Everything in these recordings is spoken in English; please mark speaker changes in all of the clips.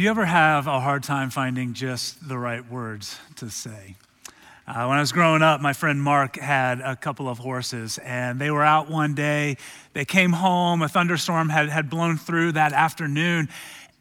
Speaker 1: Would you ever have a hard time finding just the right words to say? Uh, when I was growing up, my friend Mark had a couple of horses, and they were out one day. They came home, a thunderstorm had, had blown through that afternoon,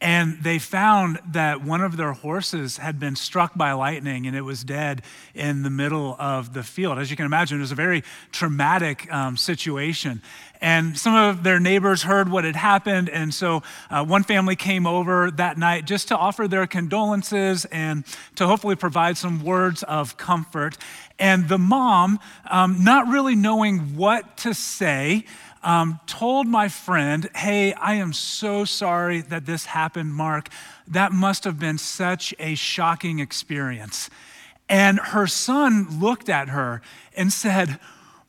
Speaker 1: and they found that one of their horses had been struck by lightning and it was dead in the middle of the field. As you can imagine, it was a very traumatic um, situation. And some of their neighbors heard what had happened. And so uh, one family came over that night just to offer their condolences and to hopefully provide some words of comfort. And the mom, um, not really knowing what to say, um, told my friend, Hey, I am so sorry that this happened, Mark. That must have been such a shocking experience. And her son looked at her and said,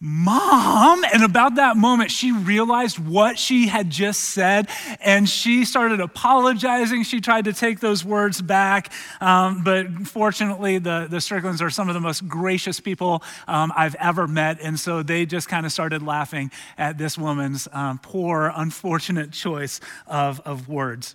Speaker 1: Mom. And about that moment, she realized what she had just said and she started apologizing. She tried to take those words back. Um, but fortunately, the, the Stricklands are some of the most gracious people um, I've ever met. And so they just kind of started laughing at this woman's um, poor, unfortunate choice of, of words.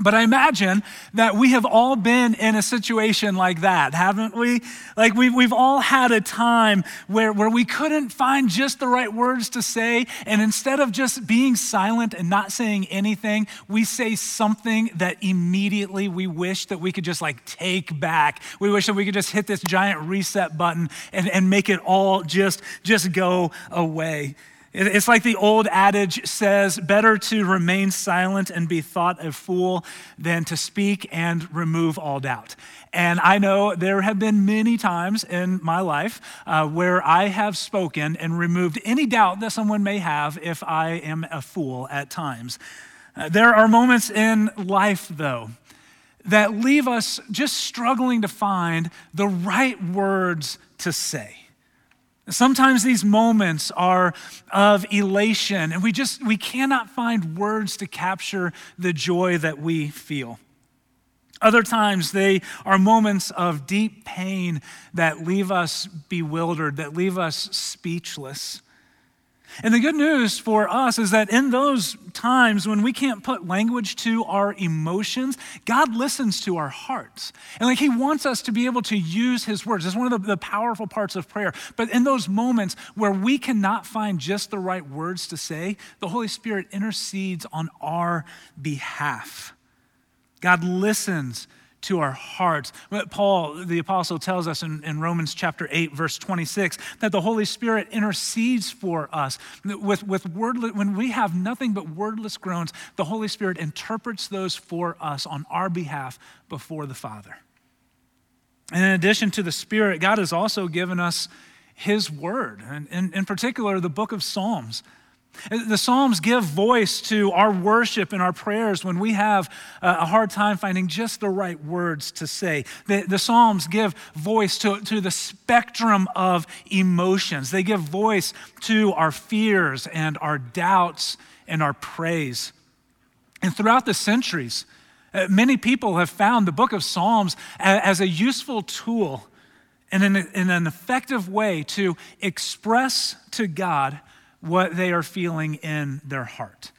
Speaker 1: But I imagine that we have all been in a situation like that, haven't we? Like we've, we've all had a time where, where we couldn't find just the right words to say. And instead of just being silent and not saying anything, we say something that immediately we wish that we could just like take back. We wish that we could just hit this giant reset button and, and make it all just, just go away. It's like the old adage says better to remain silent and be thought a fool than to speak and remove all doubt. And I know there have been many times in my life uh, where I have spoken and removed any doubt that someone may have if I am a fool at times. Uh, there are moments in life, though, that leave us just struggling to find the right words to say. Sometimes these moments are of elation, and we just we cannot find words to capture the joy that we feel. Other times, they are moments of deep pain that leave us bewildered, that leave us speechless. And the good news for us is that in those times when we can't put language to our emotions, God listens to our hearts. And like He wants us to be able to use His words. It's one of the, the powerful parts of prayer. But in those moments where we cannot find just the right words to say, the Holy Spirit intercedes on our behalf. God listens to our hearts. Paul, the apostle, tells us in, in, Romans chapter 8, verse 26, that the Holy Spirit intercedes for us. With, with wordless, when we have nothing but wordless groans, the Holy Spirit interprets those for us on our behalf before the Father. And in addition to the Spirit, God has also given us His Word, and in, in particular, the book of Psalms. The Psalms give voice to our worship and our prayers when we have a hard time finding just the right words to say. The, the, Psalms give voice to, to the spectrum of emotions, they give voice to our fears and our doubts and our praise. And throughout the centuries, uh, many people have found the book of Psalms as a useful tool and in, an effective way to express to God what they are feeling in their heart.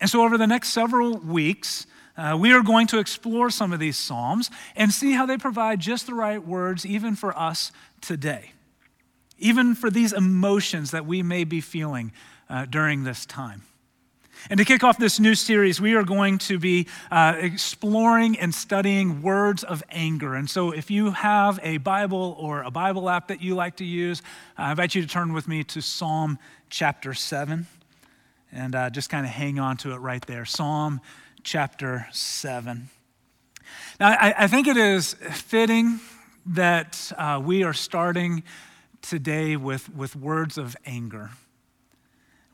Speaker 1: And so, over the next several weeks, uh, we are going to explore some of these Psalms and see how they provide just the right words, even for us today, even for these emotions that we may be feeling uh, during this time. And to kick off this new series, we are going to be uh, exploring and studying words of anger. And so, if you have a Bible or a Bible app that you like to use, I invite you to turn with me to Psalm chapter 7 and uh, just kind of hang on to it right there. Psalm chapter 7. Now, I, I think it is fitting that uh, we are starting today with, with words of anger.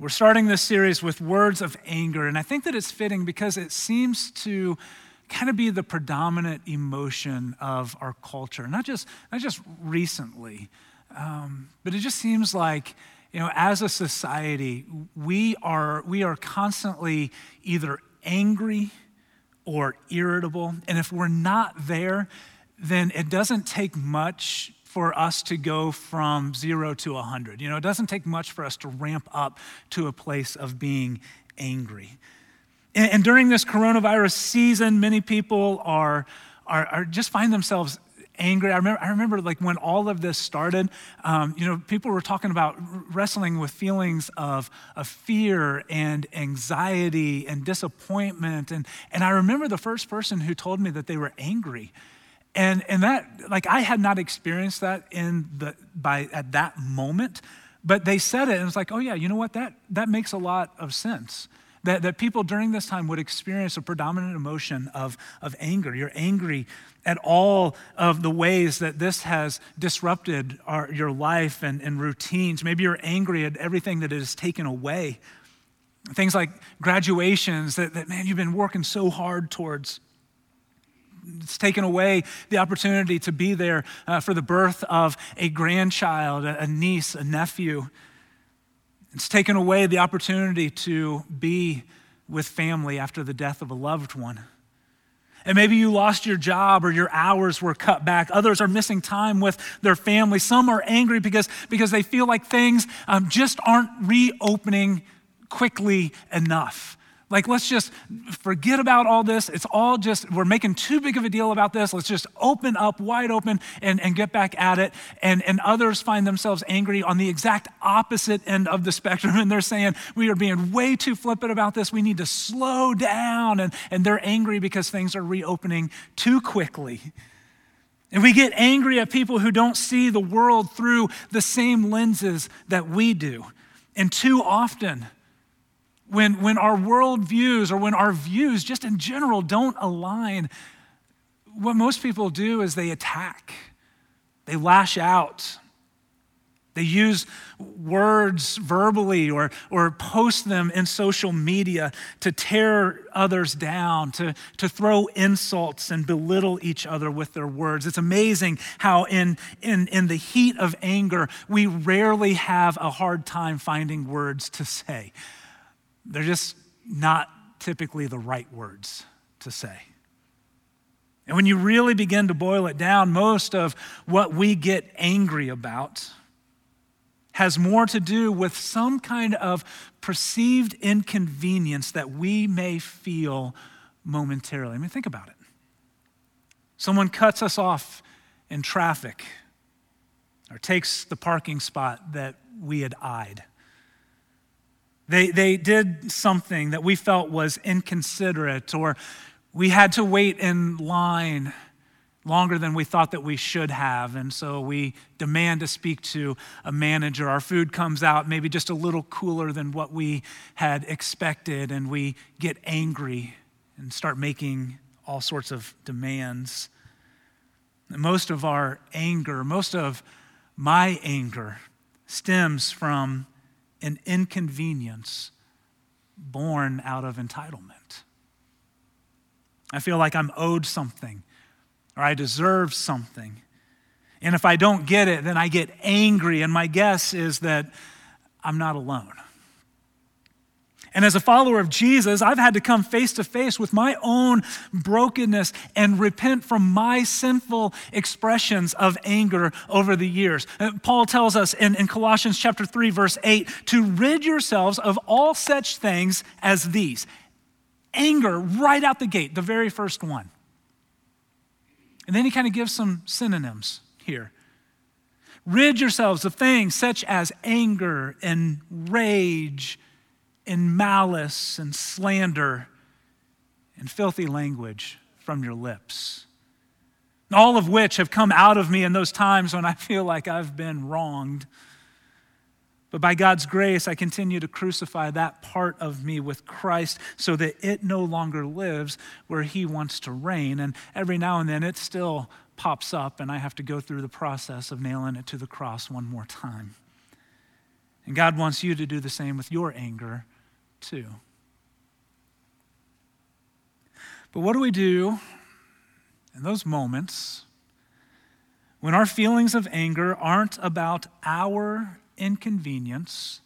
Speaker 1: We're starting this series with words of anger, and I think that it's fitting because it seems to kind of be the predominant emotion of our culture, not just, not just recently, um, but it just seems like, you know, as a society, we are, we are constantly either angry or irritable, and if we're not there, then it doesn't take much for us to go from zero to 100. You know, it doesn't take much for us to ramp up to a place of being angry. And, and during this coronavirus season, many people are, are, are just find themselves angry. I remember, I remember like when all of this started, um, you know, people were talking about wrestling with feelings of, of fear and anxiety and disappointment. And, and I remember the first person who told me that they were angry. And, and that, like, I had not experienced that in the, by, at that moment, but they said it and it's like, oh yeah, you know what? That, that makes a lot of sense. That, that people during this time would experience a predominant emotion of, of anger. You're angry at all of the ways that this has disrupted our, your life and, and routines. Maybe you're angry at everything that it has taken away. Things like graduations that, that man, you've been working so hard towards. It's taken away the opportunity to be there uh, for the birth of a grandchild, a, niece, a nephew. It's taken away the opportunity to be with family after the death of a loved one. And maybe you lost your job or your hours were cut back. Others are missing time with their family. Some are angry because, because they feel like things um, just aren't reopening quickly enough. Like, let's just forget about all this. It's all just, we're making too big of a deal about this. Let's just open up wide open and, and get back at it. And, and others find themselves angry on the exact opposite end of the spectrum. And they're saying, we are being way too flippant about this. We need to slow down. And, and they're angry because things are reopening too quickly. And we get angry at people who don't see the world through the same lenses that we do. And too often, when, when our worldviews or when our views just in general don't align, what most people do is they attack, they lash out. They use words verbally or, or post them in social media to tear others down, to, to throw insults and belittle each other with their words. It's amazing how, in, in, in the heat of anger, we rarely have a hard time finding words to say. They're just not typically the right words to say. And when you really begin to boil it down, most of what we get angry about has more to do with some kind of perceived inconvenience that we may feel momentarily. I mean, think about it. Someone cuts us off in traffic or takes the parking spot that we had eyed. They, they did something that we felt was inconsiderate, or we had to wait in line longer than we thought that we should have. And so we demand to speak to a manager. Our food comes out maybe just a little cooler than what we had expected, and we get angry and start making all sorts of demands. Most of our anger, most of my anger, stems from an inconvenience born out of entitlement. I feel like I'm owed something or I deserve something. And if I don't get it, then I get angry. And my guess is that I'm not alone. And as a follower of Jesus, I've had to come face to face with my own brokenness and repent from my sinful expressions of anger over the years. Uh, Paul tells us in, in Colossians chapter 3, verse 8, to rid yourselves of all such things as these. Anger right out the gate, the very first one. And then he kind of gives some synonyms here. Rid yourselves of things such as anger and rage and malice and slander and filthy language from your lips. All of which have come out of me in those times when I feel like I've been wronged. But by God's grace, I continue to crucify that part of me with Christ so that it no longer lives where He wants to reign. And every now and then it still pops up, and I have to go through the process of nailing it to the cross one more time. And God wants you to do the same with your anger too. But what do we do in those moments when our feelings of anger aren't about our inconvenience,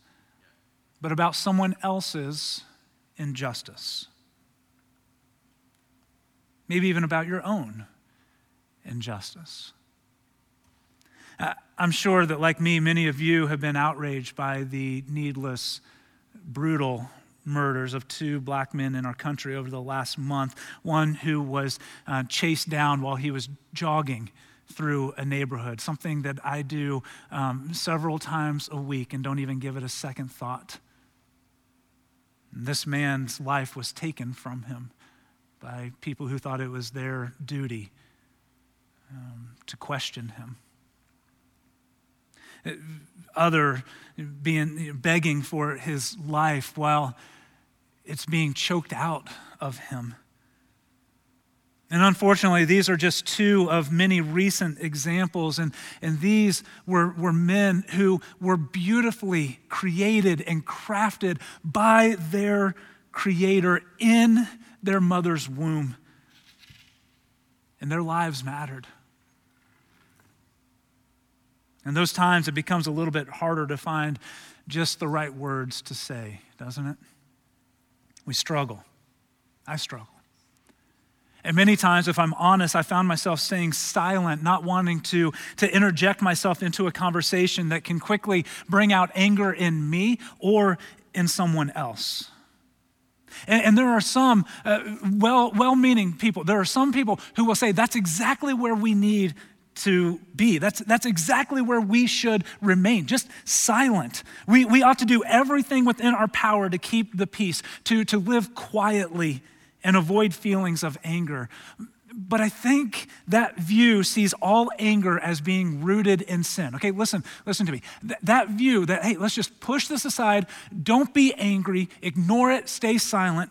Speaker 1: but about someone else's injustice? Maybe even about your own injustice. Uh, I'm sure that, like me, many of you have been outraged by the needless, brutal murders of two black men in our country over the last month. One who was uh, chased down while he was jogging through a neighborhood, something that I do um, several times a week and don't even give it a second thought. And this man's life was taken from him by people who thought it was their duty um, to question him. Other being begging for his life while it's being choked out of him. And unfortunately, these are just two of many recent examples. And, and these were, were men who were beautifully created and crafted by their Creator in their mother's womb. And their lives mattered. And those times, it becomes a little bit harder to find just the right words to say, doesn't it? We struggle. I struggle. And many times, if I'm honest, I found myself staying silent, not wanting to, to interject myself into a conversation that can quickly bring out anger in me or in someone else. And, and there are some uh, well, well-meaning people. There are some people who will say that's exactly where we need to be. That's, that's exactly where we should remain, just silent. We, we ought to do everything within our power to keep the peace, to, to live quietly and avoid feelings of anger. But I think that view sees all anger as being rooted in sin. Okay, listen, listen to me. Th- that view that, hey, let's just push this aside, don't be angry, ignore it, stay silent.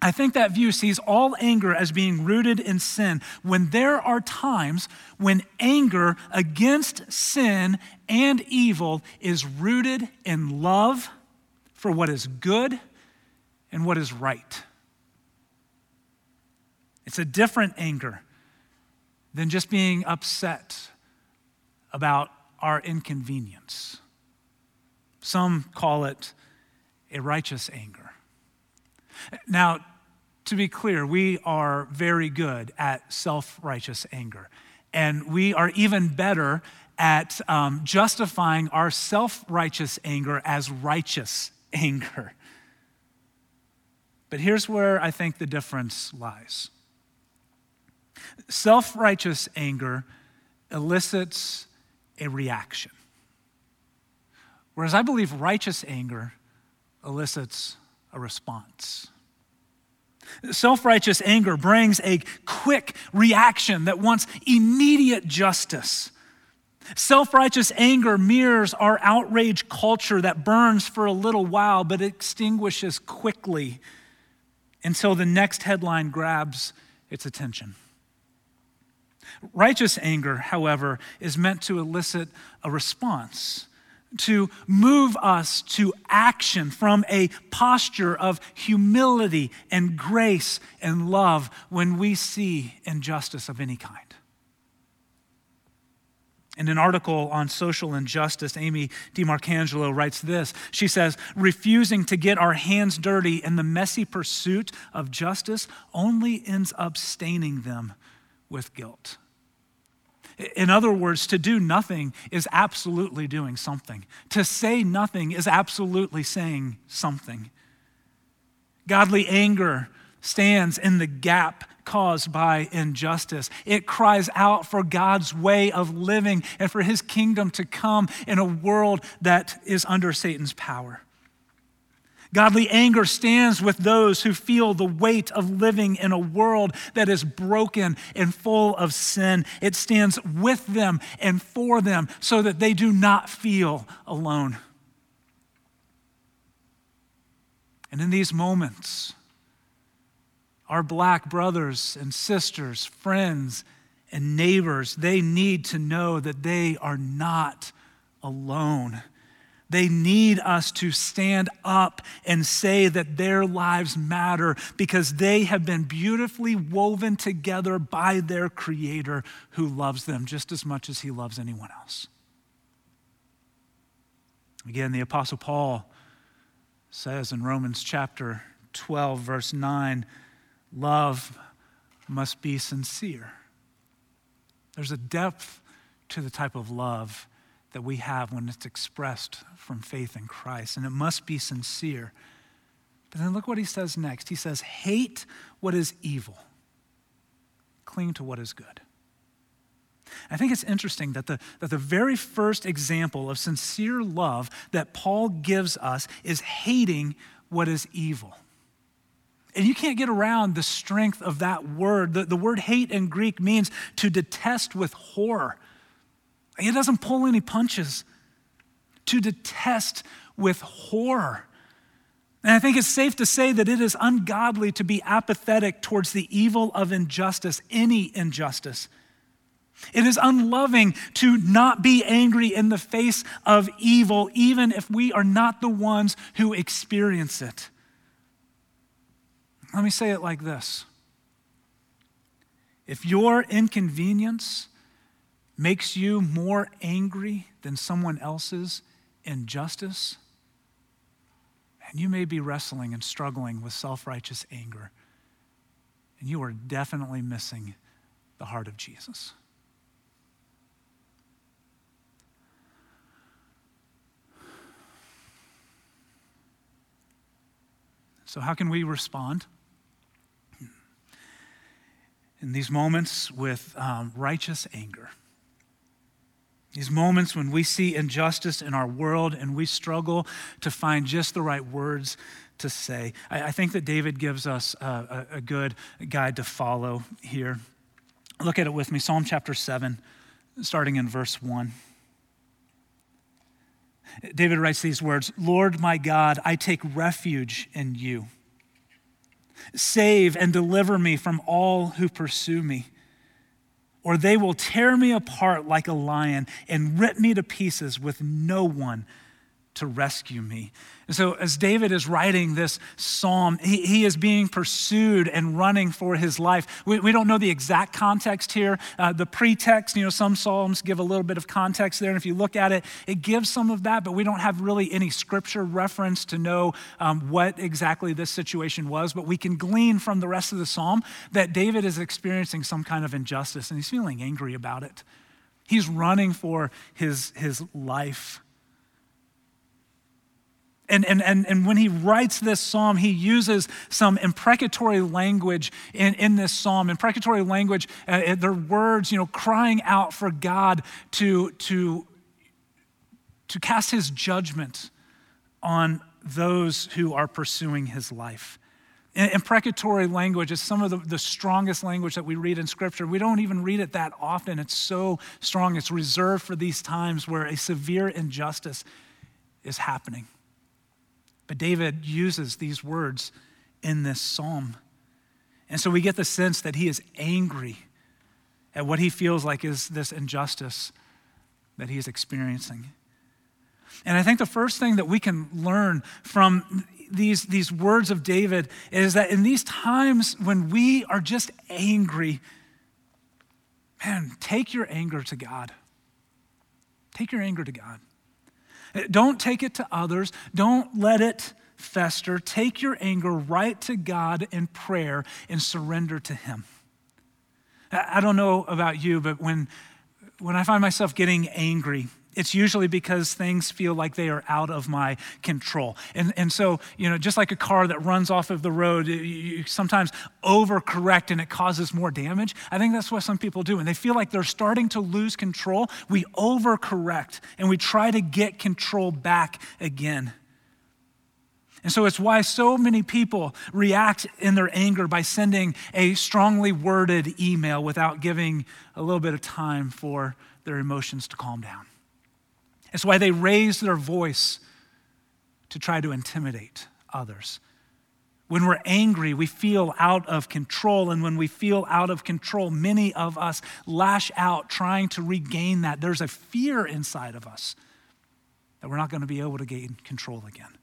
Speaker 1: I think that view sees all anger as being rooted in sin when there are times when anger against sin and evil is rooted in love for what is good and what is right. It's a different anger than just being upset about our inconvenience. Some call it a righteous anger. Now, to be clear, we are very good at self righteous anger. And we are even better at um, justifying our self righteous anger as righteous anger. But here's where I think the difference lies. Self righteous anger elicits a reaction, whereas I believe righteous anger elicits a response. Self righteous anger brings a quick reaction that wants immediate justice. Self righteous anger mirrors our outrage culture that burns for a little while but extinguishes quickly until the next headline grabs its attention. Righteous anger, however, is meant to elicit a response, to move us to action from a posture of humility and grace and love when we see injustice of any kind. In an article on social injustice, Amy DiMarcangelo writes this. She says, Refusing to get our hands dirty in the messy pursuit of justice only ends up staining them with guilt. In other words, to do nothing is absolutely doing something. To say nothing is absolutely saying something. Godly anger stands in the gap caused by injustice. It cries out for God's way of living and for his kingdom to come in a world that is under Satan's power. Godly anger stands with those who feel the weight of living in a world that is broken and full of sin. It stands with them and for them so that they do not feel alone. And in these moments, our black brothers and sisters, friends and neighbors, they need to know that they are not alone they need us to stand up and say that their lives matter because they have been beautifully woven together by their Creator who loves them just as much as He loves anyone else. Again, the Apostle Paul says in Romans chapter 12, verse 9, love must be sincere. There's a depth to the type of love that we have when it's expressed from faith in Christ. And it must be sincere. But then look what he says next. He says, Hate what is evil, cling to what is good. I think it's interesting that the, that the very first example of sincere love that Paul gives us is hating what is evil. And you can't get around the strength of that word. The, the word hate in Greek means to detest with horror. It doesn't pull any punches. To detest with horror. And I think it's safe to say that it is ungodly to be apathetic towards the evil of injustice, any injustice. It is unloving to not be angry in the face of evil, even if we are not the ones who experience it. Let me say it like this If your inconvenience makes you more angry than someone else's injustice, and you may be wrestling and struggling with self righteous anger, and you are definitely missing the heart of Jesus. So, how can we respond? In these moments with um, righteous anger. These moments when we see injustice in our world and we struggle to find just the right words to say. I, I think that David gives us a, a, a good guide to follow here. Look at it with me Psalm chapter 7, starting in verse 1. David writes these words Lord my God, I take refuge in you. Save and deliver me from all who pursue me, or they will tear me apart like a lion and rip me to pieces with no one to rescue me. And so, as David is writing this psalm, he, he is being pursued and running for his life. We, we don't know the exact context here. Uh, the pretext, you know, some psalms give a little bit of context there. And if you look at it, it gives some of that, but we don't have really any scripture reference to know um, what exactly this situation was. But we can glean from the rest of the psalm that David is experiencing some kind of injustice and he's feeling angry about it. He's running for his, his life. And, and, and, and when he writes this psalm, he uses some imprecatory language in, in this psalm. Imprecatory language, uh, they're words, you know, crying out for God to, to, to cast his judgment on those who are pursuing his life. Imprecatory language is some of the, the strongest language that we read in Scripture. We don't even read it that often. It's so strong. It's reserved for these times where a severe injustice is happening. But David uses these words in this psalm. And so we get the sense that he is angry at what he feels like is this injustice that he is experiencing. And I think the first thing that we can learn from these, these words of David is that in these times when we are just angry, man, take your anger to God. Take your anger to God. Don't take it to others. Don't let it fester. Take your anger right to God in prayer and surrender to Him. I don't know about you, but when, when I find myself getting angry, it's usually because things feel like they are out of my control. And, and so, you know, just like a car that runs off of the road, you, you sometimes overcorrect and it causes more damage. I think that's what some people do. When they feel like they're starting to lose control, we overcorrect and we try to get control back again. And so it's why so many people react in their anger by sending a strongly worded email without giving a little bit of time for their emotions to calm down. It's why they raise their voice to try to intimidate others. When we're angry, we feel out of control. And when we feel out of control, many of us lash out trying to regain that. There's a fear inside of us that we're not going to be able to gain control again.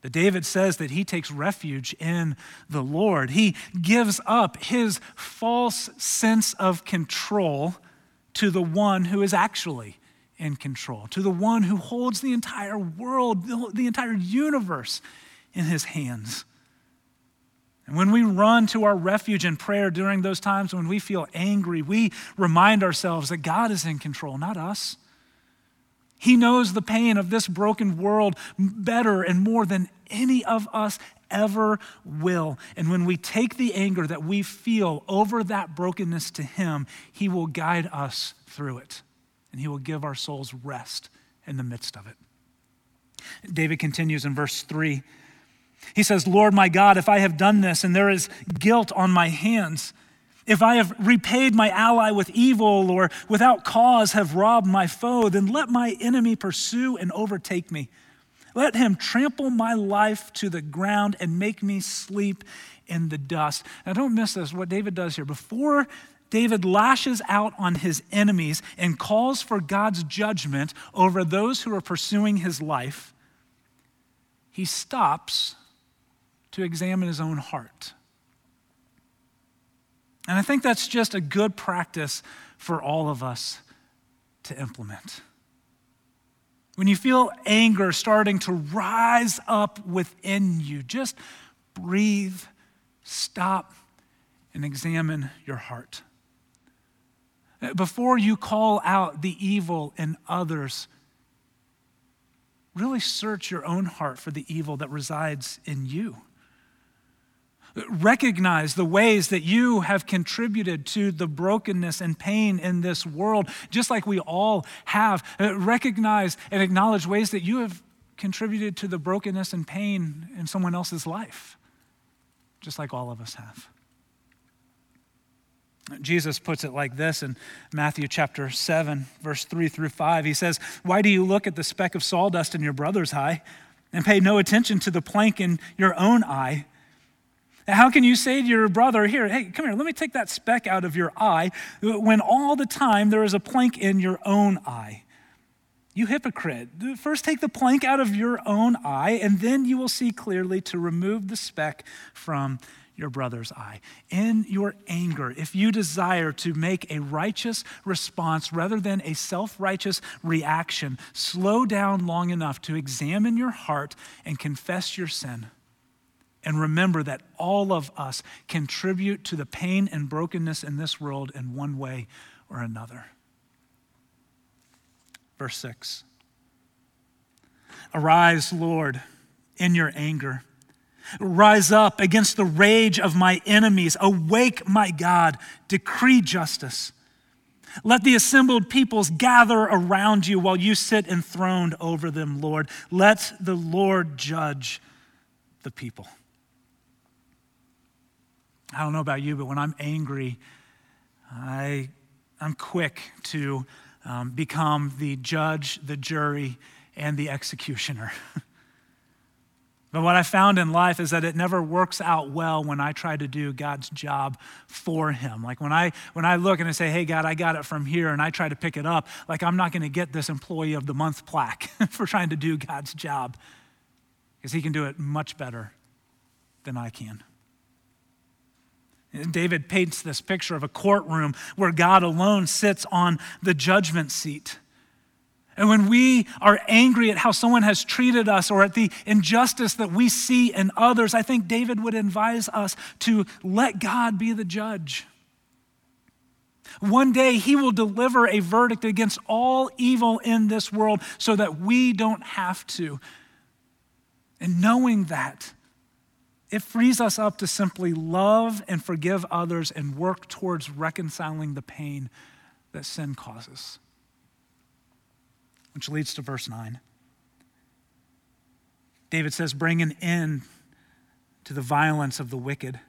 Speaker 1: But David says that he takes refuge in the Lord. He gives up his false sense of control to the one who is actually in control, to the one who holds the entire world, the, entire universe in his hands. And when we run to our refuge in prayer during those times when we feel angry, we remind ourselves that God is in control, not us. He knows the pain of this broken world better and more than any of us ever will. And when we take the anger that we feel over that brokenness to Him, He will guide us through it. And He will give our souls rest in the midst of it. David continues in verse 3. He says, Lord my God, if I have done this and there is guilt on my hands, if I have repaid my ally with evil or without cause have robbed my foe, then let my enemy pursue and overtake me. Let him trample my life to the ground and make me sleep in the dust. Now, don't miss this, what David does here. Before David lashes out on his enemies and calls for God's judgment over those who are pursuing his life, he stops to examine his own heart. And I think that's just a good practice for all of us to implement. When you feel anger starting to rise up within you, just breathe, stop, and examine your heart. Before you call out the evil in others, really search your own heart for the evil that resides in you. Recognize the ways that you have contributed to the brokenness and pain in this world, just like we all have. Uh, recognize and acknowledge ways that you have contributed to the brokenness and pain in someone else's life, just like all of us have. Jesus puts it like this in Matthew chapter 7, verse 3 through 5. He says, Why do you look at the speck of sawdust in your brother's eye and pay no attention to the plank in your own eye? How can you say to your brother, Here, hey, come here, let me take that speck out of your eye, when all the time there is a plank in your own eye? You hypocrite. First take the plank out of your own eye, and then you will see clearly to remove the speck from your brother's eye. In your anger, if you desire to make a righteous response rather than a self righteous reaction, slow down long enough to examine your heart and confess your sin. And remember that all of us contribute to the pain and brokenness in this world in one way or another. Verse 6 Arise, Lord, in your anger. Rise up against the rage of my enemies. Awake, my God, decree justice. Let the assembled peoples gather around you while you sit enthroned over them, Lord. Let the Lord judge the people. I don't know about you, but when I'm angry, I, I'm quick to um, become the judge, the jury, and the executioner. but what I found in life is that it never works out well when I try to do God's job for him. Like when I when I look and I say, "Hey God, I got it from here," and I try to pick it up, like I'm not going to get this employee of the month plaque for trying to do God's job because he can do it much better than I can. David paints this picture of a courtroom where God alone sits on the judgment seat. And when we are angry at how someone has treated us or at the injustice that we see in others, I think David would advise us to let God be the judge. One day he will deliver a verdict against all evil in this world so that we don't have to. And knowing that, it frees us up to simply love and forgive others and work towards reconciling the pain that sin causes. Which leads to verse 9. David says, Bring an end to the violence of the wicked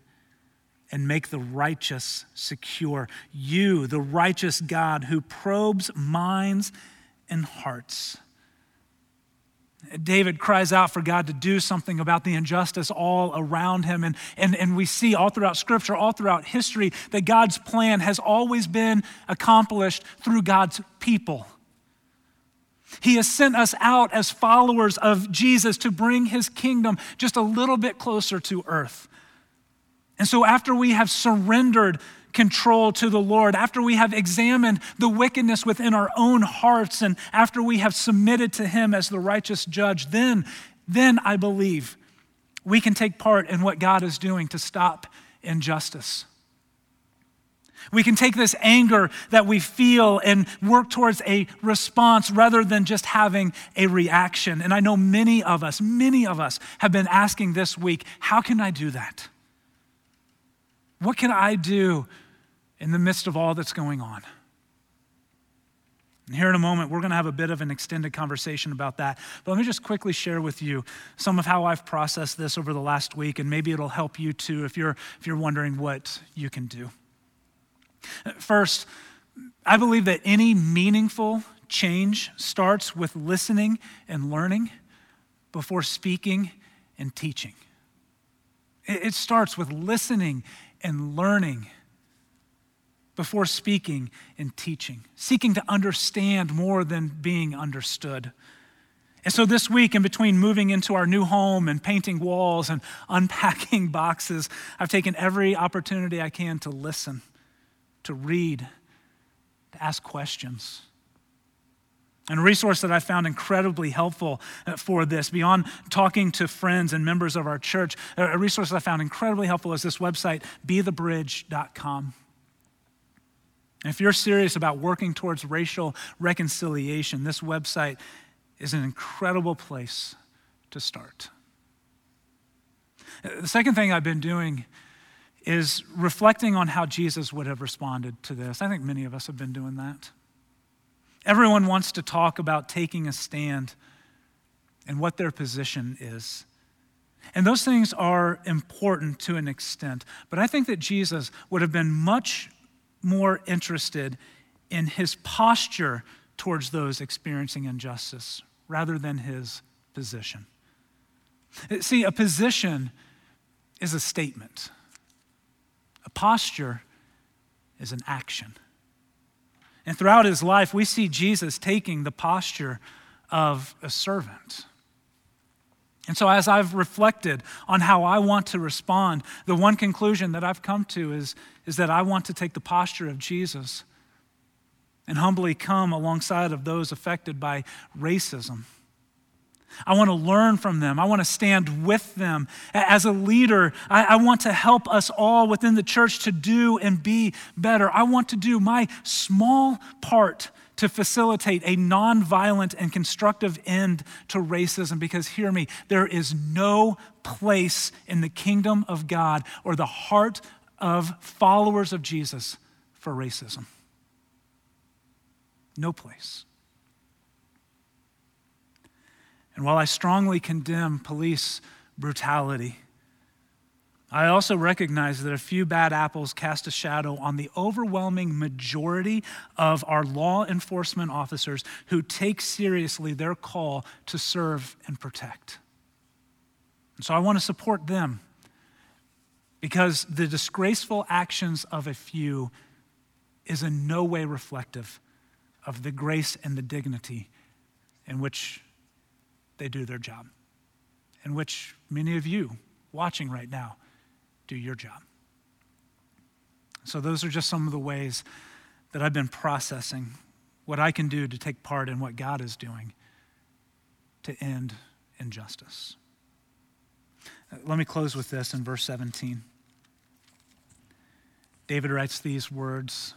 Speaker 1: and make the righteous secure. You, the righteous God who probes minds and hearts. David cries out for God to do something about the injustice all around him. And, and, and we see all throughout Scripture, all throughout history, that God's plan has always been accomplished through God's people. He has sent us out as followers of Jesus to bring his kingdom just a little bit closer to earth. And so, after we have surrendered control to the Lord, after we have examined the wickedness within our own hearts, and after we have submitted to Him as the righteous judge, then, then I believe we can take part in what God is doing to stop injustice. We can take this anger that we feel and work towards a response rather than just having a reaction. And I know many of us, many of us have been asking this week, how can I do that? What can I do in the midst of all that's going on? And here in a moment, we're going to have a bit of an extended conversation about that. But let me just quickly share with you some of how I've processed this over the last week, and maybe it'll help you too if you're, if you're wondering what you can do. First, I believe that any meaningful change starts with listening and learning before speaking and teaching. It starts with listening and learning before speaking and teaching, seeking to understand more than being understood. And so this week, in between moving into our new home and painting walls and unpacking boxes, I've taken every opportunity I can to listen, to read, to ask questions. And a resource that I found incredibly helpful uh, for this, beyond talking to friends and members of our church, a resource that I found incredibly helpful is this website, bethebridge.com. And if you're serious about working towards racial reconciliation, this website is an incredible place to start. The second thing I've been doing is reflecting on how Jesus would have responded to this. I think many of us have been doing that. Everyone wants to talk about taking a stand and what their position is. And those things are important to an extent. But I think that Jesus would have been much more interested in his posture towards those experiencing injustice rather than his position. See, a position is a statement, a posture is an action. And throughout his life, we see Jesus taking the posture of a servant. And so, as I've reflected on how I want to respond, the one conclusion that I've come to is, is that I want to take the posture of Jesus and humbly come alongside of those affected by racism. I want to learn from them. I want to stand with them. As a leader, I, I, want to help us all within the church to do and be better. I want to do my small part to facilitate a nonviolent and constructive end to racism because, hear me, there is no place in the kingdom of God or the heart of followers of Jesus for racism. No place. And while I strongly condemn police brutality, I also recognize that a few bad apples cast a shadow on the overwhelming majority of our law enforcement officers who take seriously their call to serve and protect. And so I want to support them because the disgraceful actions of a few is in no way reflective of the grace and the dignity in which they do their job, in which many of you watching right now do your job. So, those are just some of the ways that I've been processing what I can do to take part in what God is doing to end injustice. Uh, let me close with this in verse 17. David writes these words.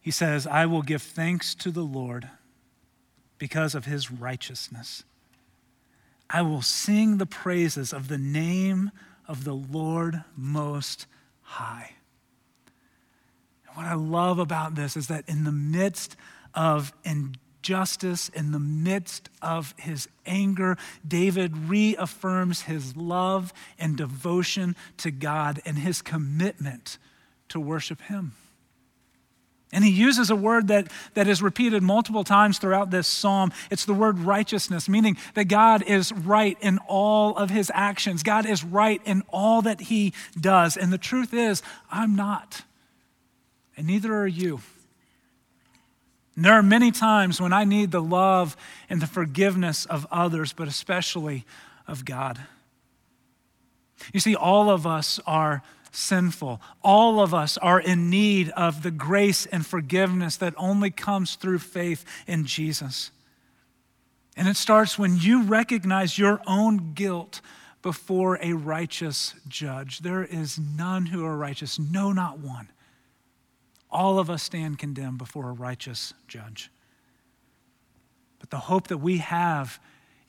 Speaker 1: He says, I will give thanks to the Lord because of his righteousness. I will sing the praises of the name of the Lord Most High. And what I love about this is that in the midst of injustice, in the midst of his anger, David reaffirms his love and devotion to God and his commitment to worship him. And he uses a word that, that is repeated multiple times throughout this psalm. It's the word righteousness, meaning that God is right in all of his actions. God is right in all that he does. And the truth is, I'm not. And neither are you. And there are many times when I need the love and the forgiveness of others, but especially of God. You see, all of us are sinful. All of us are in need of the grace and forgiveness that only comes through faith in Jesus. And it starts when you recognize your own guilt before a righteous judge. There is none who are righteous, no, not one. All of us stand condemned before a righteous judge. But the hope that we have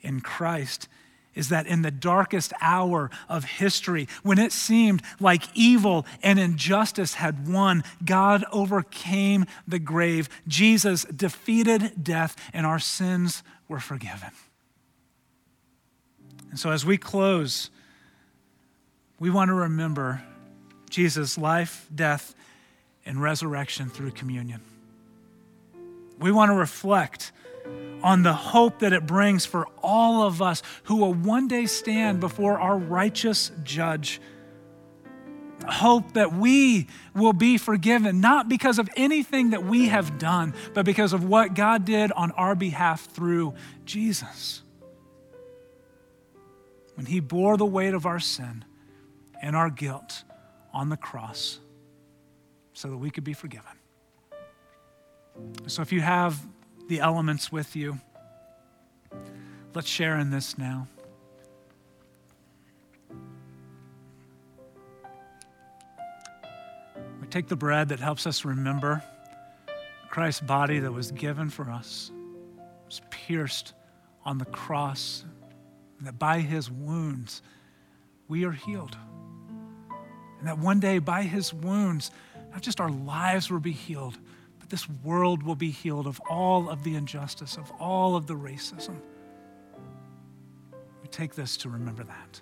Speaker 1: in Christ is that in the darkest hour of history, when it seemed like evil and injustice had won, God overcame the grave. Jesus defeated death, and our sins were forgiven. And so, as we close, we want to remember Jesus' life, death, and resurrection through communion. We want to reflect on the hope that it brings for all of us who will one day stand before our righteous judge. Hope that we will be forgiven, not because of anything that we have done, but because of what God did on our behalf through Jesus. When He bore the weight of our sin and our guilt on the cross so that we could be forgiven. So if you have the elements with you. Let's share in this now. We take the bread that helps us remember Christ's body that was given for us, was pierced on the cross, that by his wounds we are healed. And that one day by his wounds, not just our lives will be healed, this world will be healed of all of the injustice, of all of the racism. We take this to remember that.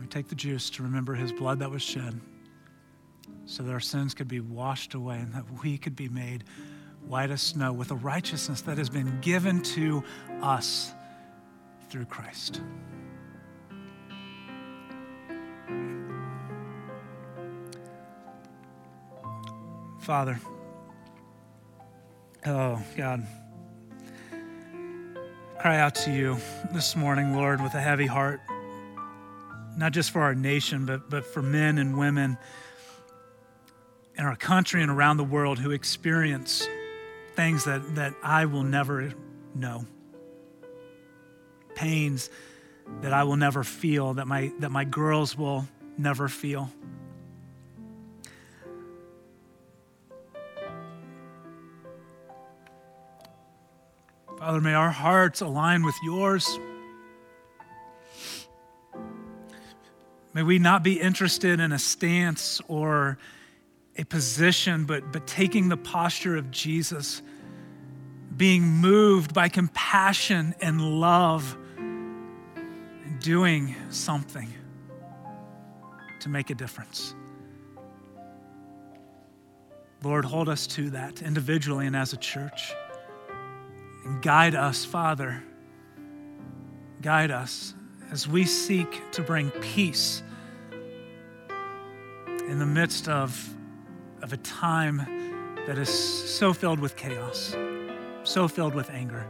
Speaker 1: we take the juice to remember his blood that was shed so that our sins could be washed away and that we could be made white as snow, with a righteousness that has been given to us through Christ. Father, oh God, cry out to you this morning, Lord, with a heavy heart, not just for our nation, but, but for men and women in our country and around the world who experience things that, that I will never know, pains that I will never feel, that my, that my girls will never feel. Father, may our hearts align with yours. May we not be interested in a stance or a position, but, but taking the posture of Jesus, being moved by compassion and love, and doing something to make a difference. Lord, hold us to that individually and as a church. And guide us, Father. Guide us as we seek to bring peace in the midst of of a time that is so filled with chaos, so filled with anger.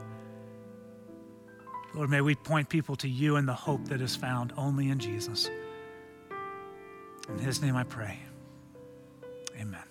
Speaker 1: Lord, may we point people to you and the hope that is found only in Jesus. In his name I pray. Amen.